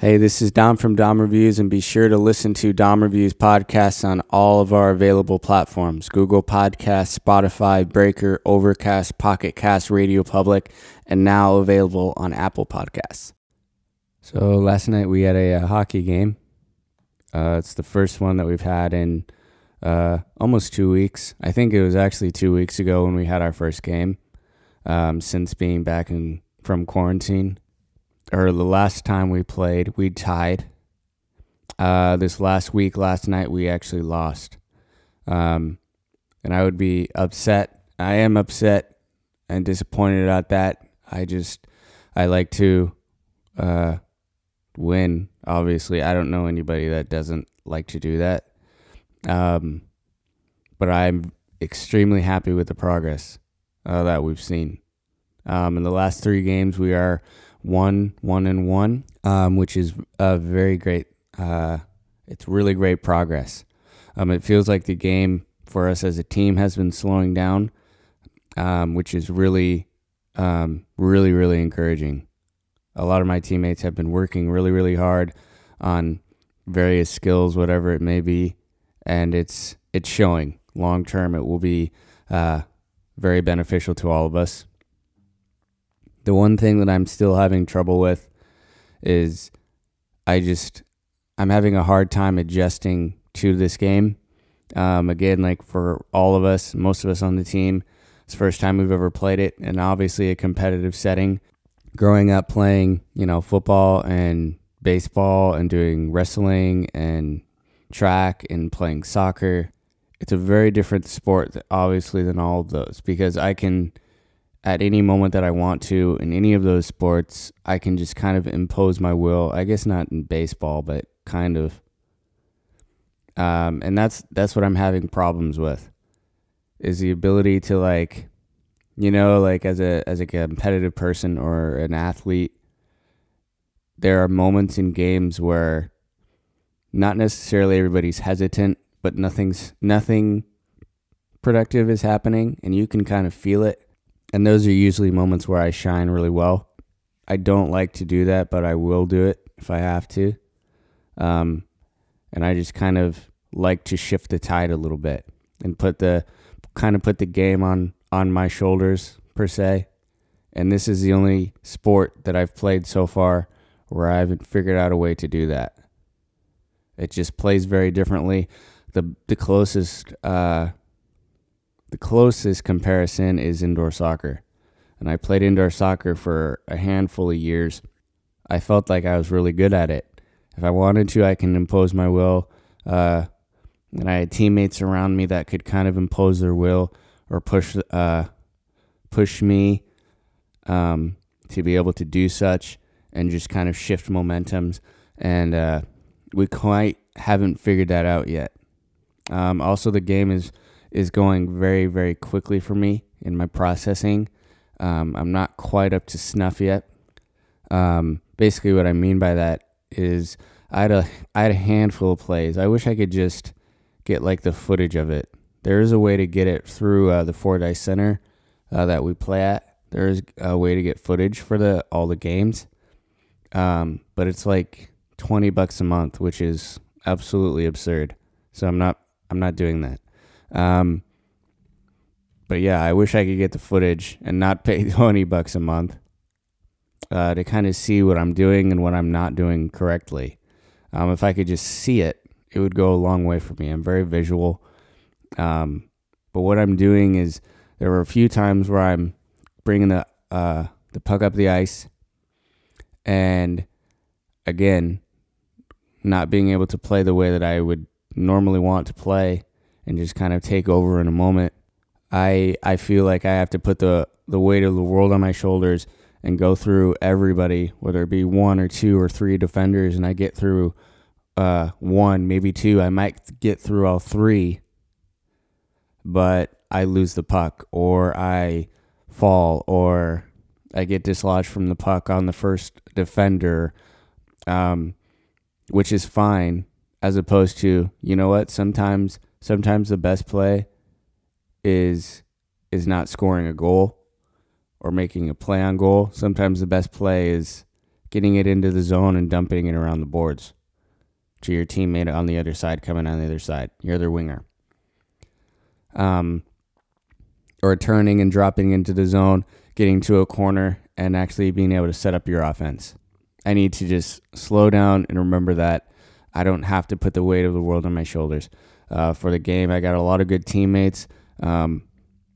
Hey, this is Dom from Dom Reviews, and be sure to listen to Dom Reviews podcasts on all of our available platforms Google Podcasts, Spotify, Breaker, Overcast, Pocket Cast, Radio Public, and now available on Apple Podcasts. So, last night we had a, a hockey game. Uh, it's the first one that we've had in uh, almost two weeks. I think it was actually two weeks ago when we had our first game um, since being back in from quarantine or the last time we played, we tied. Uh, this last week, last night, we actually lost. Um, and I would be upset. I am upset and disappointed about that. I just, I like to uh, win, obviously. I don't know anybody that doesn't like to do that. Um, but I'm extremely happy with the progress uh, that we've seen. Um, in the last three games, we are one, one, and one, um, which is a very great. Uh, it's really great progress. Um, it feels like the game for us as a team has been slowing down, um, which is really, um, really, really encouraging. A lot of my teammates have been working really, really hard on various skills, whatever it may be, and it's it's showing. Long term, it will be uh, very beneficial to all of us. The one thing that I'm still having trouble with is I just I'm having a hard time adjusting to this game. Um, again, like for all of us, most of us on the team, it's the first time we've ever played it, and obviously a competitive setting. Growing up playing, you know, football and baseball and doing wrestling and track and playing soccer, it's a very different sport, obviously, than all of those because I can at any moment that I want to in any of those sports, I can just kind of impose my will. I guess not in baseball, but kind of. Um, and that's that's what I'm having problems with, is the ability to like, you know, like as a as a competitive person or an athlete, there are moments in games where not necessarily everybody's hesitant, but nothing's nothing productive is happening, and you can kind of feel it and those are usually moments where I shine really well. I don't like to do that, but I will do it if I have to. Um, and I just kind of like to shift the tide a little bit and put the kind of put the game on on my shoulders per se. And this is the only sport that I've played so far where I haven't figured out a way to do that. It just plays very differently. The the closest uh, the closest comparison is indoor soccer. And I played indoor soccer for a handful of years. I felt like I was really good at it. If I wanted to, I can impose my will. Uh, and I had teammates around me that could kind of impose their will or push uh, push me um, to be able to do such and just kind of shift momentums. And uh, we quite haven't figured that out yet. Um, also, the game is is going very, very quickly for me in my processing. Um, I'm not quite up to snuff yet. Um, basically, what I mean by that is I had a I had a handful of plays. I wish I could just get like the footage of it. There is a way to get it through uh, the Fordyce Center uh, that we play at. There is a way to get footage for the all the games, um, but it's like twenty bucks a month, which is absolutely absurd. So I'm not I'm not doing that. Um, but yeah, I wish I could get the footage and not pay 20 bucks a month uh, to kind of see what I'm doing and what I'm not doing correctly. Um, if I could just see it, it would go a long way for me. I'm very visual. Um, but what I'm doing is there were a few times where I'm bringing the uh, the puck up the ice, and again, not being able to play the way that I would normally want to play and just kind of take over in a moment. I I feel like I have to put the the weight of the world on my shoulders and go through everybody, whether it be one or two or three defenders, and I get through uh, one, maybe two. I might get through all three, but I lose the puck, or I fall, or I get dislodged from the puck on the first defender, um, which is fine, as opposed to you know what? Sometimes sometimes the best play is is not scoring a goal or making a play on goal. Sometimes the best play is getting it into the zone and dumping it around the boards to your teammate on the other side coming on the other side, your other winger. Um, or turning and dropping into the zone, getting to a corner, and actually being able to set up your offense. I need to just slow down and remember that I don't have to put the weight of the world on my shoulders. Uh, for the game, I got a lot of good teammates, um,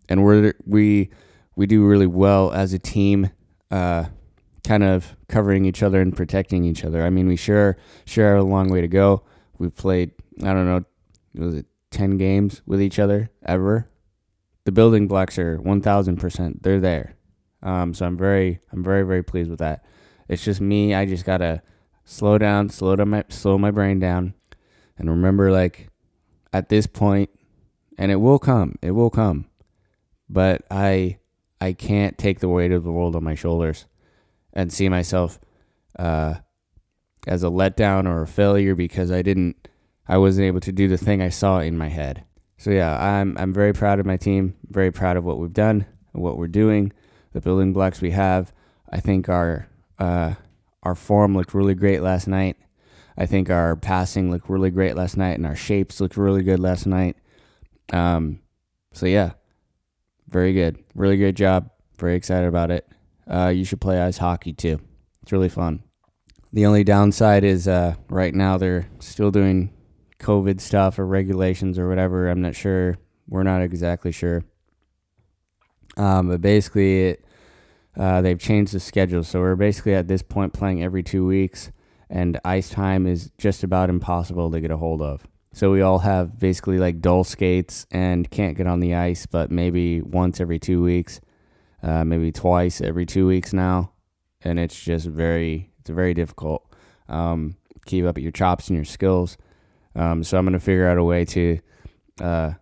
and we're we we do really well as a team. Uh, kind of covering each other and protecting each other. I mean, we sure sure have a long way to go. We've played I don't know, was it ten games with each other ever? The building blocks are one thousand percent. They're there. Um, so I'm very I'm very very pleased with that. It's just me. I just gotta slow down, slow down my slow my brain down, and remember like at this point, and it will come. It will come. But I I can't take the weight of the world on my shoulders and see myself uh, as a letdown or a failure because I didn't, I wasn't able to do the thing I saw in my head. So yeah, I'm I'm very proud of my team. Very proud of what we've done, what we're doing, the building blocks we have. I think our uh, our form looked really great last night. I think our passing looked really great last night, and our shapes looked really good last night. Um, so yeah, very good, really great job. Very excited about it uh, you should play ice hockey too. It's really fun. The only downside is uh, right now they're still doing COVID stuff or regulations or whatever. I'm not sure. We're not exactly sure. Um, but basically, it, uh, they've changed the schedule. So we're basically at this point playing every two weeks, and ice time is just about impossible to get a hold of. So we all have basically like dull skates and can't get on the ice, but maybe once every two weeks uh, maybe twice every two weeks now, and it's just very it's very difficult. Um, keep up at your chops and your skills. Um, so I'm gonna figure out a way to uh,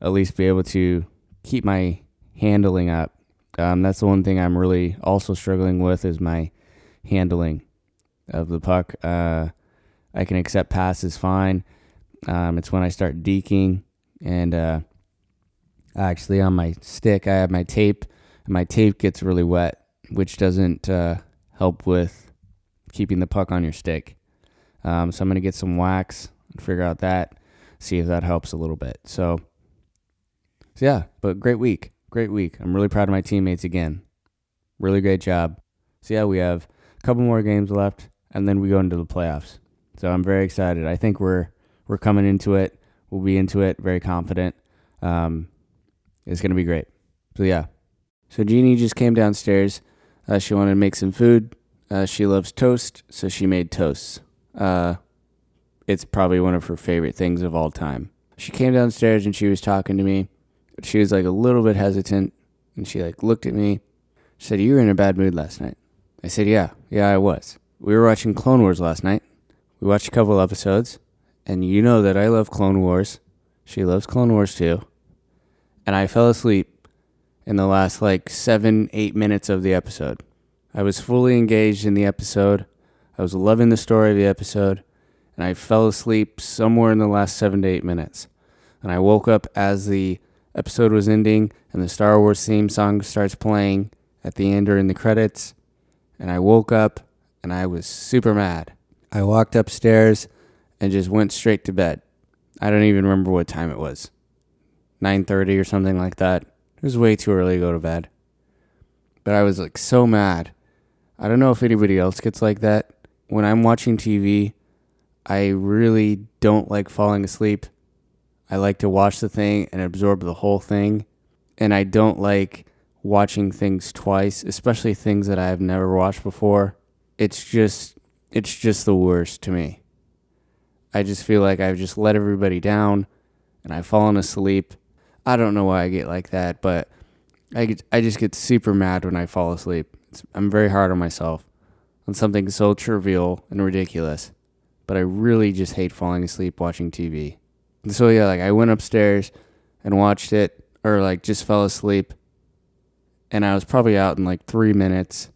at least be able to keep my handling up. Um, that's the one thing I'm really also struggling with is my handling of the puck. Uh, I can accept passes fine. Um, it's when I start deking and uh, actually on my stick I have my tape and my tape gets really wet, which doesn't uh, help with keeping the puck on your stick. Um, so I'm gonna get some wax and figure out that, see if that helps a little bit. So, so yeah, but great week, great week. I'm really proud of my teammates again. Really great job. So yeah, we have a couple more games left, and then we go into the playoffs. So I'm very excited. I think we're we're coming into it. We'll be into it. Very confident. Um, it's gonna be great. So yeah, so Jeannie just came downstairs. Uh, she wanted to make some food. Uh, she loves toast, so she made toasts. Uh, it's probably one of her favorite things of all time. She came downstairs and she was talking to me. She was like a little bit hesitant, and she like looked at me. Said, "You were in a bad mood last night." I said, "Yeah, yeah, I was. We were watching Clone Wars last night. We watched a couple episodes, and you know that I love Clone Wars. She loves Clone Wars too. And I fell asleep in the last like seven, eight minutes of the episode. I was fully engaged in the episode. I was loving the story of the episode, and I fell asleep somewhere in the last seven to eight minutes. And I woke up as the episode was ending and the Star Wars theme song starts playing at the end or in the credits. And I woke up and I was super mad. I walked upstairs and just went straight to bed. I don't even remember what time it was. 9:30 or something like that. It was way too early to go to bed. But I was like so mad. I don't know if anybody else gets like that. When I'm watching TV, I really don't like falling asleep. I like to watch the thing and absorb the whole thing. And I don't like watching things twice, especially things that I have never watched before. It's just it's just the worst to me. I just feel like I've just let everybody down and I've fallen asleep I don't know why I get like that, but I get, I just get super mad when I fall asleep. It's, I'm very hard on myself on something so trivial and ridiculous, but I really just hate falling asleep watching TV. So yeah, like I went upstairs and watched it, or like just fell asleep, and I was probably out in like three minutes.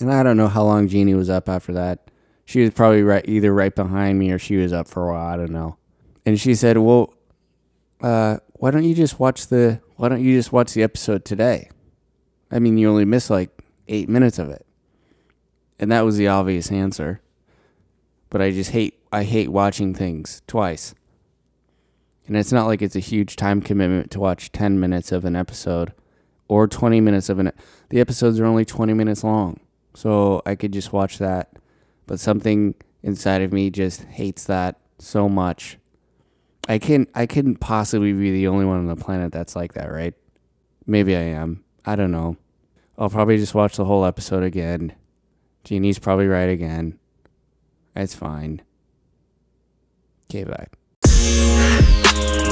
And I don't know how long Jeannie was up after that. She was probably right either right behind me or she was up for a while. I don't know. And she said, "Well, uh, why don't you just watch the why don't you just watch the episode today? I mean, you only miss like eight minutes of it. And that was the obvious answer. But I just hate I hate watching things twice. And it's not like it's a huge time commitment to watch 10 minutes of an episode or 20 minutes of an the episodes are only 20 minutes long. So I could just watch that. But something inside of me just hates that so much. I can I couldn't possibly be the only one on the planet that's like that, right? Maybe I am. I don't know. I'll probably just watch the whole episode again. Jeannie's probably right again. It's fine. Okay, bye.